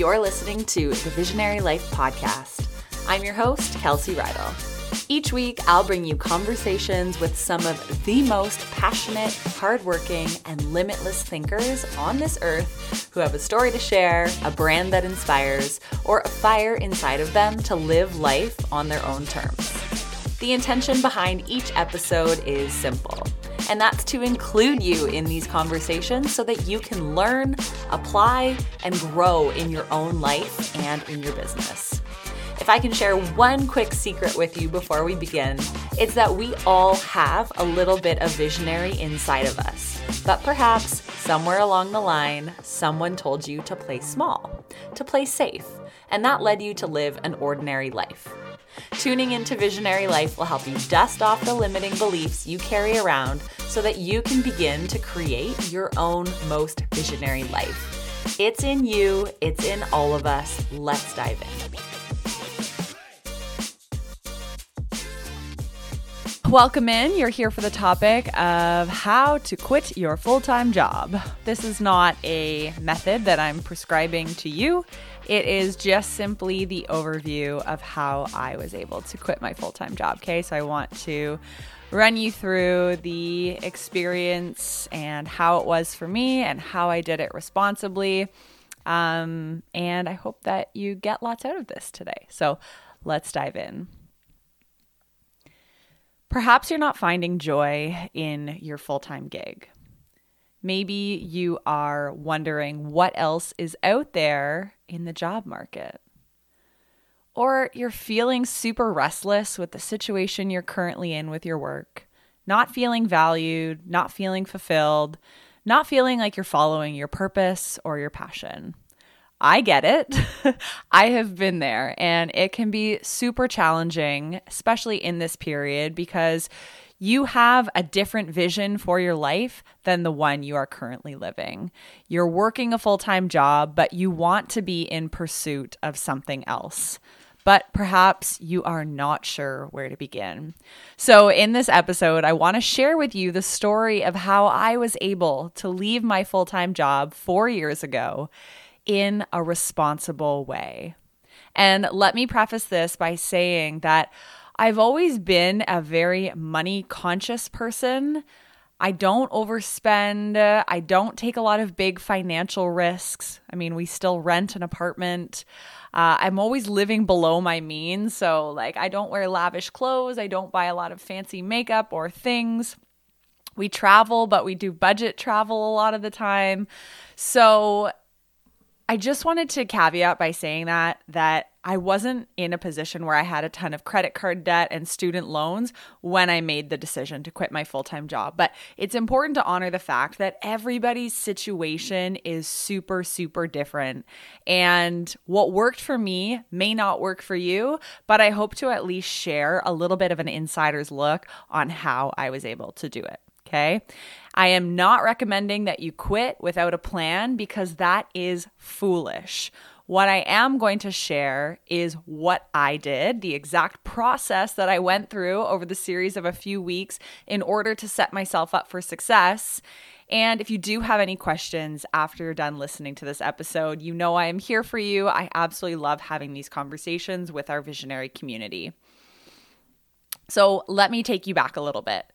You're listening to the Visionary Life Podcast. I'm your host, Kelsey Reidl. Each week, I'll bring you conversations with some of the most passionate, hardworking, and limitless thinkers on this earth who have a story to share, a brand that inspires, or a fire inside of them to live life on their own terms. The intention behind each episode is simple, and that's to include you in these conversations so that you can learn, apply, and grow in your own life and in your business. If I can share one quick secret with you before we begin, it's that we all have a little bit of visionary inside of us. But perhaps somewhere along the line, someone told you to play small, to play safe, and that led you to live an ordinary life. Tuning into Visionary Life will help you dust off the limiting beliefs you carry around so that you can begin to create your own most visionary life. It's in you, it's in all of us. Let's dive in. Welcome in. You're here for the topic of how to quit your full time job. This is not a method that I'm prescribing to you. It is just simply the overview of how I was able to quit my full time job. Okay, so I want to run you through the experience and how it was for me and how I did it responsibly. Um, and I hope that you get lots out of this today. So let's dive in. Perhaps you're not finding joy in your full time gig. Maybe you are wondering what else is out there in the job market. Or you're feeling super restless with the situation you're currently in with your work, not feeling valued, not feeling fulfilled, not feeling like you're following your purpose or your passion. I get it. I have been there, and it can be super challenging, especially in this period, because you have a different vision for your life than the one you are currently living. You're working a full time job, but you want to be in pursuit of something else. But perhaps you are not sure where to begin. So, in this episode, I want to share with you the story of how I was able to leave my full time job four years ago in a responsible way. And let me preface this by saying that I've always been a very money conscious person. I don't overspend. I don't take a lot of big financial risks. I mean, we still rent an apartment. Uh, I'm always living below my means. So, like, I don't wear lavish clothes. I don't buy a lot of fancy makeup or things. We travel, but we do budget travel a lot of the time. So, I just wanted to caveat by saying that that I wasn't in a position where I had a ton of credit card debt and student loans when I made the decision to quit my full-time job. But it's important to honor the fact that everybody's situation is super super different and what worked for me may not work for you, but I hope to at least share a little bit of an insider's look on how I was able to do it. Okay. I am not recommending that you quit without a plan because that is foolish. What I am going to share is what I did, the exact process that I went through over the series of a few weeks in order to set myself up for success. And if you do have any questions after you're done listening to this episode, you know I am here for you. I absolutely love having these conversations with our visionary community. So let me take you back a little bit.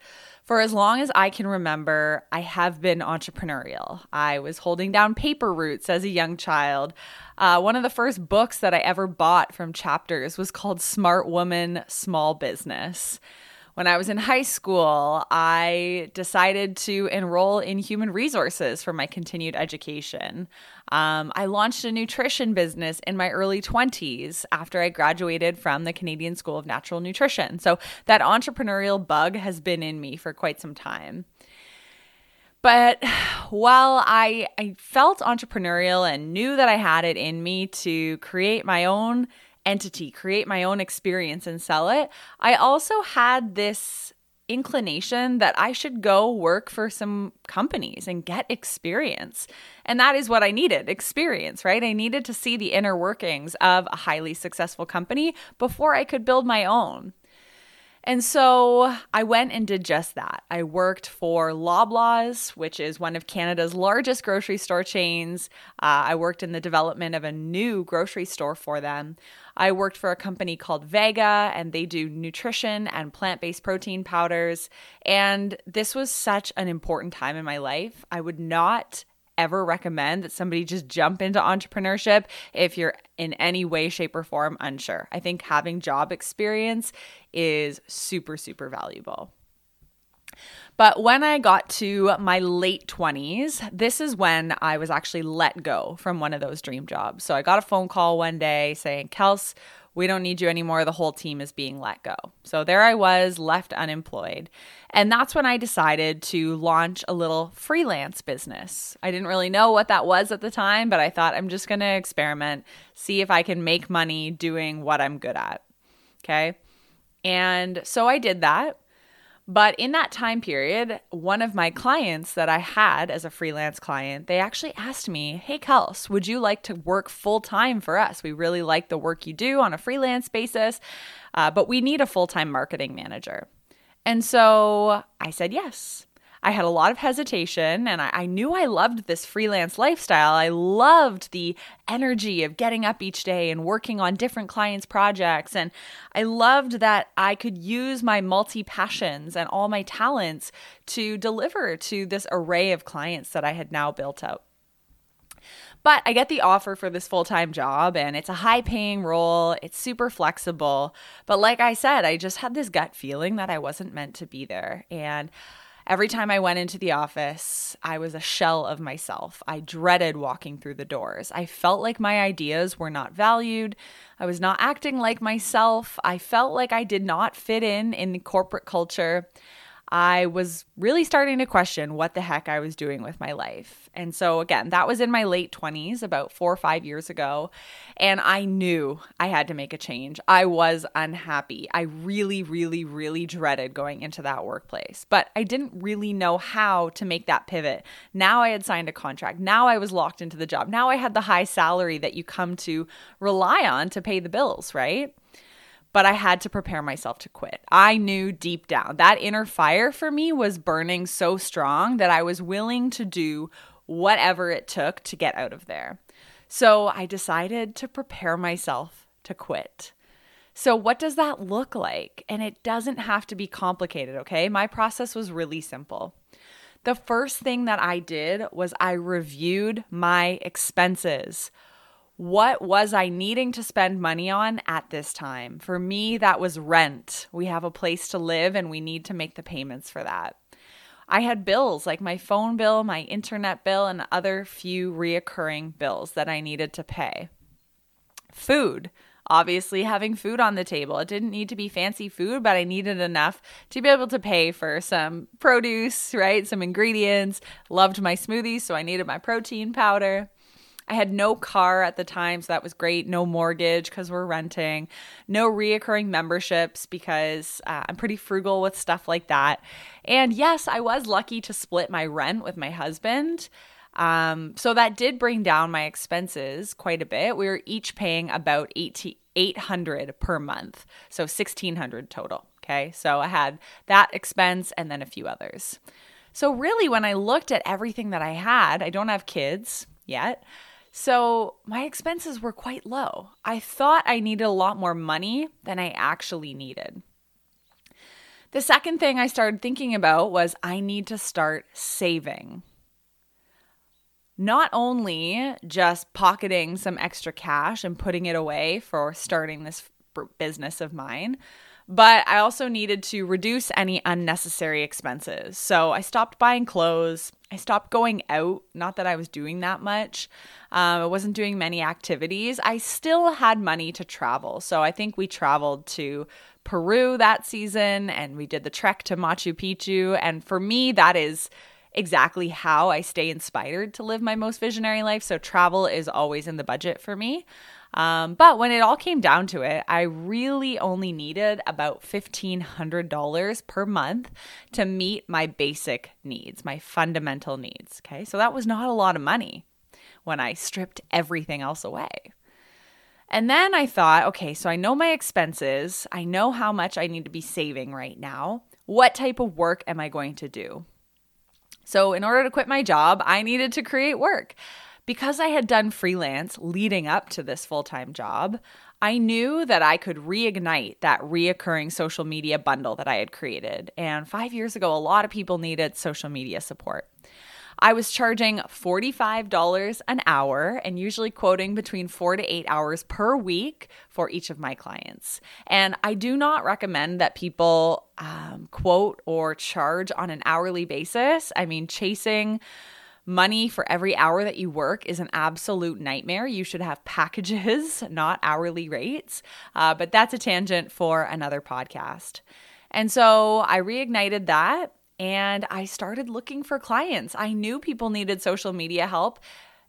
For as long as I can remember, I have been entrepreneurial. I was holding down paper routes as a young child. Uh, one of the first books that I ever bought from Chapters was called Smart Woman Small Business. When I was in high school, I decided to enroll in human resources for my continued education. Um, I launched a nutrition business in my early 20s after I graduated from the Canadian School of Natural Nutrition. So that entrepreneurial bug has been in me for quite some time. But while I, I felt entrepreneurial and knew that I had it in me to create my own entity, create my own experience and sell it, I also had this inclination that I should go work for some companies and get experience. And that is what I needed experience, right? I needed to see the inner workings of a highly successful company before I could build my own. And so I went and did just that. I worked for Loblaws, which is one of Canada's largest grocery store chains. Uh, I worked in the development of a new grocery store for them. I worked for a company called Vega, and they do nutrition and plant based protein powders. And this was such an important time in my life. I would not ever recommend that somebody just jump into entrepreneurship if you're in any way, shape, or form unsure. I think having job experience is super, super valuable. But when I got to my late 20s, this is when I was actually let go from one of those dream jobs. So I got a phone call one day saying, Kels, we don't need you anymore. The whole team is being let go. So there I was, left unemployed. And that's when I decided to launch a little freelance business. I didn't really know what that was at the time, but I thought I'm just going to experiment, see if I can make money doing what I'm good at. Okay. And so I did that. But in that time period, one of my clients that I had as a freelance client, they actually asked me, Hey, Kels, would you like to work full time for us? We really like the work you do on a freelance basis, uh, but we need a full time marketing manager. And so I said yes. I had a lot of hesitation and I, I, knew I loved this freelance lifestyle. I loved the energy of getting up each day and working on different clients' projects. And I loved that I could use my multi passions and all my talents to deliver to this array of clients that I had now built out. But I get the offer for this full time job, and it's a high paying role. It's super flexible. But like I said, I just had this gut feeling that I wasn't meant to be there. And Every time I went into the office, I was a shell of myself. I dreaded walking through the doors. I felt like my ideas were not valued. I was not acting like myself. I felt like I did not fit in in the corporate culture. I was really starting to question what the heck I was doing with my life. And so, again, that was in my late 20s, about four or five years ago. And I knew I had to make a change. I was unhappy. I really, really, really dreaded going into that workplace, but I didn't really know how to make that pivot. Now I had signed a contract. Now I was locked into the job. Now I had the high salary that you come to rely on to pay the bills, right? But I had to prepare myself to quit. I knew deep down that inner fire for me was burning so strong that I was willing to do whatever it took to get out of there. So I decided to prepare myself to quit. So, what does that look like? And it doesn't have to be complicated, okay? My process was really simple. The first thing that I did was I reviewed my expenses. What was I needing to spend money on at this time? For me, that was rent. We have a place to live and we need to make the payments for that. I had bills like my phone bill, my internet bill, and other few reoccurring bills that I needed to pay. Food. Obviously, having food on the table. It didn't need to be fancy food, but I needed enough to be able to pay for some produce, right? Some ingredients. Loved my smoothies, so I needed my protein powder. I had no car at the time, so that was great. No mortgage because we're renting. No reoccurring memberships because uh, I'm pretty frugal with stuff like that. And yes, I was lucky to split my rent with my husband. Um, so that did bring down my expenses quite a bit. We were each paying about 800 per month, so 1600 total. Okay, so I had that expense and then a few others. So, really, when I looked at everything that I had, I don't have kids yet. So my expenses were quite low. I thought I needed a lot more money than I actually needed. The second thing I started thinking about was I need to start saving. Not only just pocketing some extra cash and putting it away for starting this business of mine, but I also needed to reduce any unnecessary expenses. So I stopped buying clothes. I stopped going out. Not that I was doing that much. Um, I wasn't doing many activities. I still had money to travel. So I think we traveled to Peru that season and we did the trek to Machu Picchu. And for me, that is exactly how I stay inspired to live my most visionary life. So travel is always in the budget for me. Um, but when it all came down to it, I really only needed about $1,500 per month to meet my basic needs, my fundamental needs. Okay. So that was not a lot of money when I stripped everything else away. And then I thought, okay, so I know my expenses. I know how much I need to be saving right now. What type of work am I going to do? So, in order to quit my job, I needed to create work. Because I had done freelance leading up to this full time job, I knew that I could reignite that reoccurring social media bundle that I had created. And five years ago, a lot of people needed social media support. I was charging $45 an hour and usually quoting between four to eight hours per week for each of my clients. And I do not recommend that people um, quote or charge on an hourly basis. I mean, chasing money for every hour that you work is an absolute nightmare. You should have packages, not hourly rates. Uh, but that's a tangent for another podcast. And so I reignited that and I started looking for clients. I knew people needed social media help.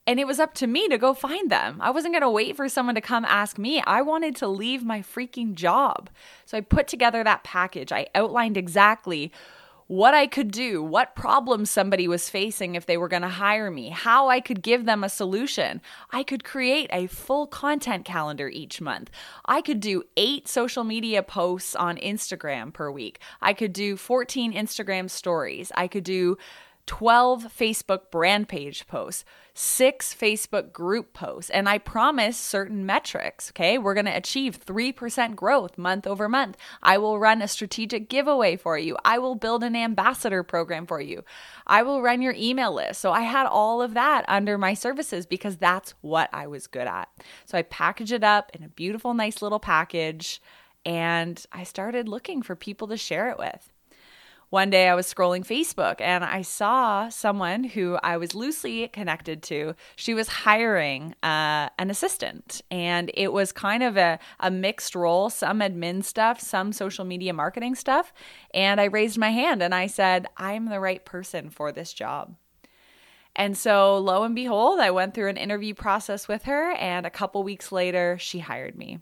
And it was up to me to go find them. I wasn't going to wait for someone to come ask me. I wanted to leave my freaking job. So I put together that package. I outlined exactly what I could do, what problems somebody was facing if they were going to hire me, how I could give them a solution. I could create a full content calendar each month. I could do eight social media posts on Instagram per week. I could do 14 Instagram stories. I could do 12 Facebook brand page posts, six Facebook group posts, and I promise certain metrics. Okay, we're going to achieve 3% growth month over month. I will run a strategic giveaway for you. I will build an ambassador program for you. I will run your email list. So I had all of that under my services because that's what I was good at. So I package it up in a beautiful, nice little package, and I started looking for people to share it with one day I was scrolling Facebook and I saw someone who I was loosely connected to. She was hiring uh, an assistant, and it was kind of a, a mixed role some admin stuff, some social media marketing stuff. And I raised my hand and I said, I'm the right person for this job. And so, lo and behold, I went through an interview process with her, and a couple weeks later, she hired me.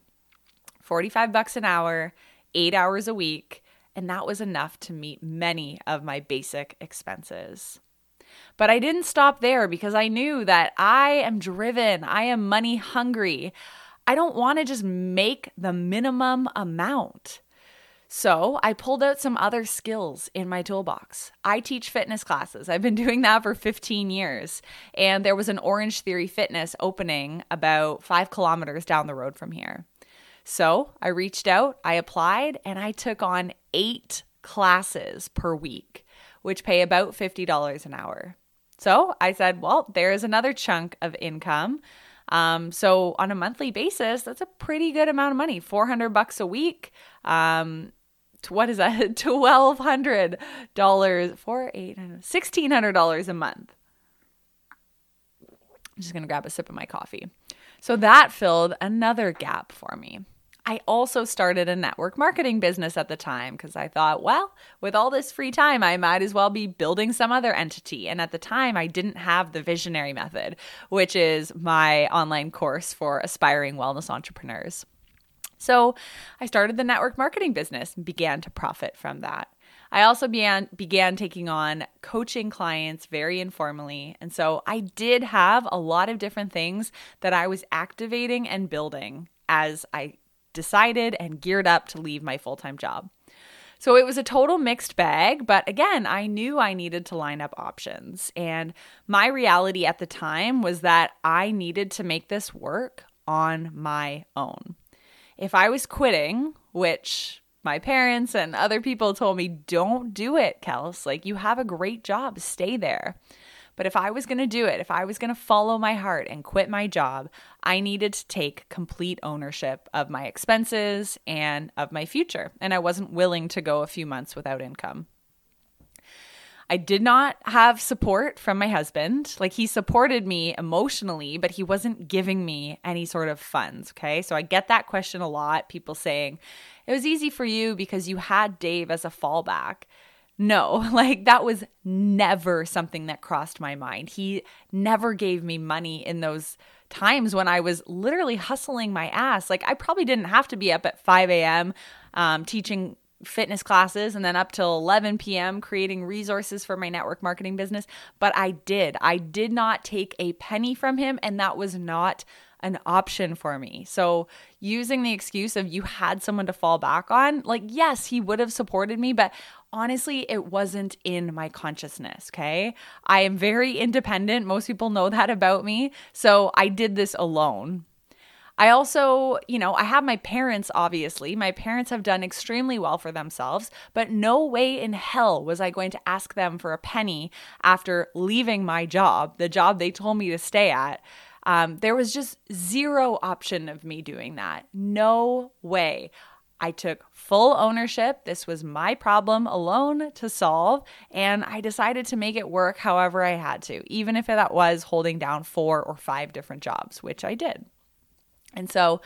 45 bucks an hour, eight hours a week and that was enough to meet many of my basic expenses. But I didn't stop there because I knew that I am driven, I am money hungry. I don't want to just make the minimum amount. So I pulled out some other skills in my toolbox. I teach fitness classes. I've been doing that for 15 years. And there was an Orange Theory Fitness opening about five kilometers down the road from here. So I reached out, I applied, and I took on eight classes per week, which pay about $50 an hour. So I said, well, there's another chunk of income. Um, so on a monthly basis, that's a pretty good amount of money 400 bucks a week. Um, what is that? $1,200 for eight, $1,600 a month. I'm just to grab a sip of my coffee. So that filled another gap for me. I also started a network marketing business at the time because I thought, well, with all this free time, I might as well be building some other entity. And at the time, I didn't have the visionary method, which is my online course for aspiring wellness entrepreneurs. So I started the network marketing business and began to profit from that. I also began began taking on coaching clients very informally. And so I did have a lot of different things that I was activating and building as I decided and geared up to leave my full time job. So it was a total mixed bag, but again, I knew I needed to line up options. And my reality at the time was that I needed to make this work on my own. If I was quitting, which my parents and other people told me, don't do it, Kels. Like, you have a great job, stay there. But if I was going to do it, if I was going to follow my heart and quit my job, I needed to take complete ownership of my expenses and of my future. And I wasn't willing to go a few months without income. I did not have support from my husband. Like he supported me emotionally, but he wasn't giving me any sort of funds. Okay. So I get that question a lot. People saying, it was easy for you because you had Dave as a fallback. No, like that was never something that crossed my mind. He never gave me money in those times when I was literally hustling my ass. Like I probably didn't have to be up at 5 a.m. Um, teaching fitness classes and then up till 11 p.m. creating resources for my network marketing business. But I did. I did not take a penny from him, and that was not an option for me. So, using the excuse of you had someone to fall back on, like, yes, he would have supported me, but honestly, it wasn't in my consciousness. Okay. I am very independent. Most people know that about me. So, I did this alone. I also, you know, I have my parents, obviously. My parents have done extremely well for themselves, but no way in hell was I going to ask them for a penny after leaving my job, the job they told me to stay at. Um, there was just zero option of me doing that. No way. I took full ownership. This was my problem alone to solve. And I decided to make it work however I had to, even if that was holding down four or five different jobs, which I did. And so,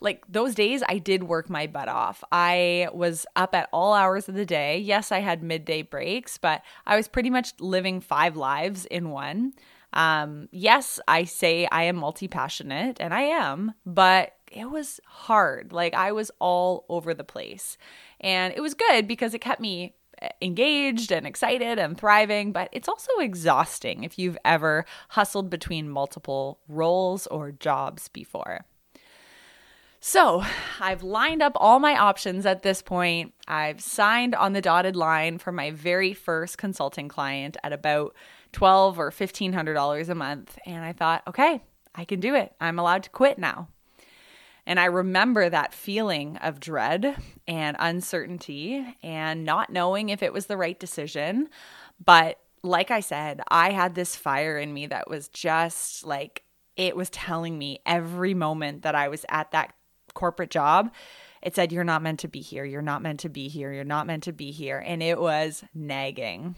like those days, I did work my butt off. I was up at all hours of the day. Yes, I had midday breaks, but I was pretty much living five lives in one. Um, yes, I say I am multi passionate, and I am, but it was hard. Like I was all over the place. And it was good because it kept me eh, engaged and excited and thriving, but it's also exhausting if you've ever hustled between multiple roles or jobs before. So I've lined up all my options at this point. I've signed on the dotted line for my very first consulting client at about twelve or fifteen hundred dollars a month, and I thought, okay, I can do it. I'm allowed to quit now. And I remember that feeling of dread and uncertainty and not knowing if it was the right decision. But like I said, I had this fire in me that was just like, it was telling me every moment that I was at that corporate job, it said, You're not meant to be here. You're not meant to be here. You're not meant to be here. And it was nagging.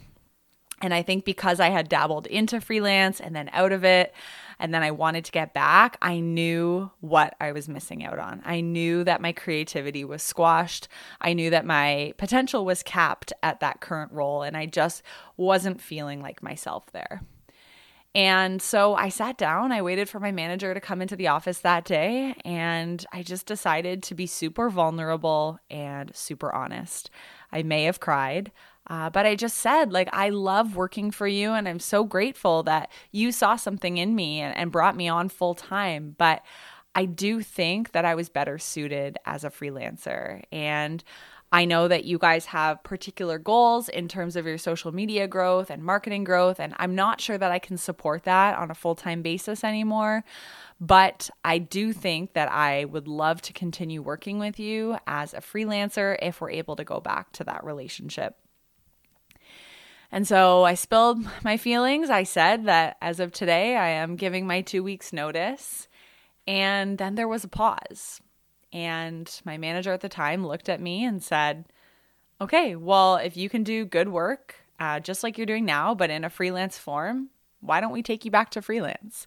And I think because I had dabbled into freelance and then out of it, and then I wanted to get back, I knew what I was missing out on. I knew that my creativity was squashed. I knew that my potential was capped at that current role, and I just wasn't feeling like myself there. And so I sat down, I waited for my manager to come into the office that day, and I just decided to be super vulnerable and super honest. I may have cried. Uh, but I just said, like, I love working for you, and I'm so grateful that you saw something in me and, and brought me on full time. But I do think that I was better suited as a freelancer. And I know that you guys have particular goals in terms of your social media growth and marketing growth, and I'm not sure that I can support that on a full time basis anymore. But I do think that I would love to continue working with you as a freelancer if we're able to go back to that relationship. And so I spilled my feelings. I said that as of today, I am giving my two weeks' notice. And then there was a pause. And my manager at the time looked at me and said, Okay, well, if you can do good work, uh, just like you're doing now, but in a freelance form, why don't we take you back to freelance?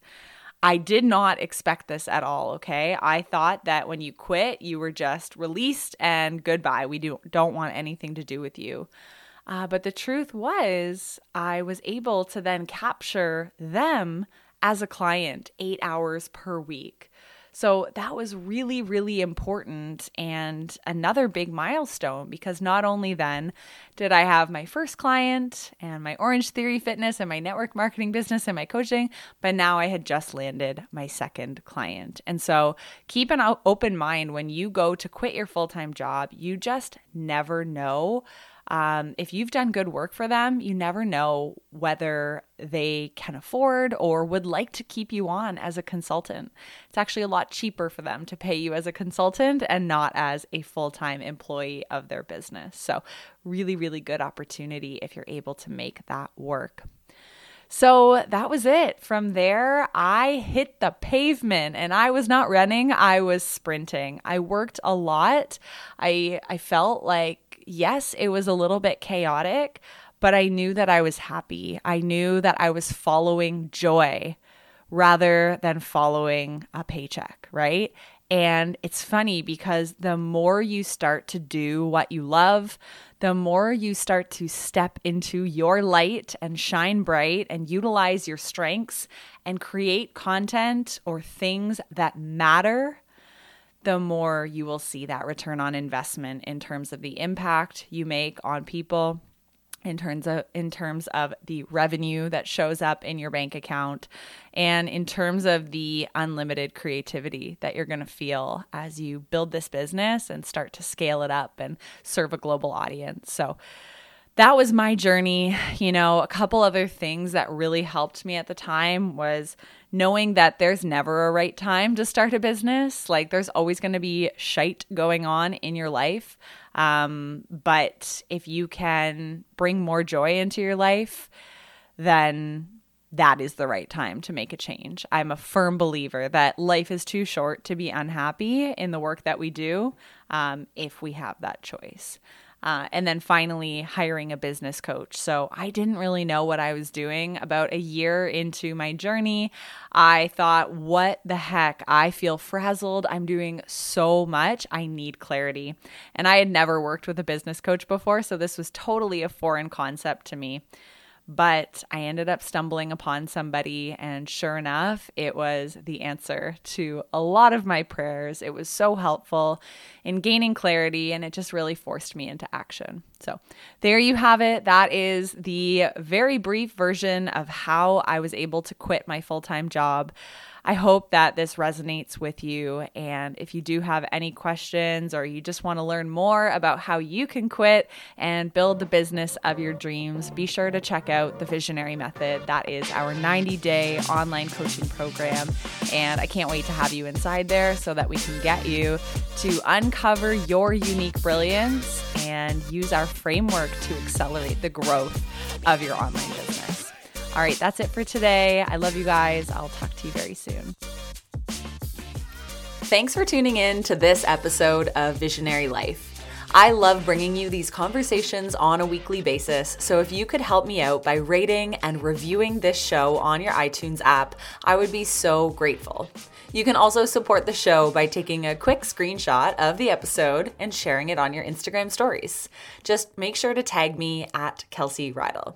I did not expect this at all, okay? I thought that when you quit, you were just released and goodbye. We do, don't want anything to do with you. Uh, but the truth was, I was able to then capture them as a client eight hours per week. So that was really, really important and another big milestone because not only then did I have my first client and my Orange Theory Fitness and my network marketing business and my coaching, but now I had just landed my second client. And so keep an open mind when you go to quit your full time job, you just never know um, if you've done good work for them, you never know whether they can afford or would like to keep you on as a consultant. It's actually a lot cheaper for them to pay you as a consultant and not as a full time employee of their business. So, really, really good opportunity if you're able to make that work. So that was it. From there, I hit the pavement and I was not running, I was sprinting. I worked a lot. I I felt like yes, it was a little bit chaotic, but I knew that I was happy. I knew that I was following joy rather than following a paycheck, right? And it's funny because the more you start to do what you love, the more you start to step into your light and shine bright and utilize your strengths and create content or things that matter the more you will see that return on investment in terms of the impact you make on people in terms of in terms of the revenue that shows up in your bank account and in terms of the unlimited creativity that you're going to feel as you build this business and start to scale it up and serve a global audience. So that was my journey. You know, a couple other things that really helped me at the time was knowing that there's never a right time to start a business. Like, there's always going to be shite going on in your life. Um, but if you can bring more joy into your life, then that is the right time to make a change. I'm a firm believer that life is too short to be unhappy in the work that we do um, if we have that choice. Uh, and then finally, hiring a business coach. So I didn't really know what I was doing. About a year into my journey, I thought, what the heck? I feel frazzled. I'm doing so much. I need clarity. And I had never worked with a business coach before. So this was totally a foreign concept to me. But I ended up stumbling upon somebody, and sure enough, it was the answer to a lot of my prayers. It was so helpful in gaining clarity, and it just really forced me into action. So, there you have it. That is the very brief version of how I was able to quit my full time job. I hope that this resonates with you. And if you do have any questions or you just want to learn more about how you can quit and build the business of your dreams, be sure to check out the Visionary Method. That is our 90 day online coaching program. And I can't wait to have you inside there so that we can get you to uncover your unique brilliance and use our framework to accelerate the growth of your online business. All right, that's it for today. I love you guys. I'll talk to you very soon. Thanks for tuning in to this episode of Visionary Life. I love bringing you these conversations on a weekly basis, so if you could help me out by rating and reviewing this show on your iTunes app, I would be so grateful. You can also support the show by taking a quick screenshot of the episode and sharing it on your Instagram stories. Just make sure to tag me at Kelsey Reidl.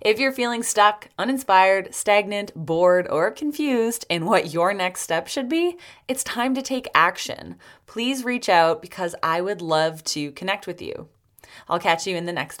If you're feeling stuck, uninspired, stagnant, bored, or confused in what your next step should be, it's time to take action. Please reach out because I would love to connect with you. I'll catch you in the next step.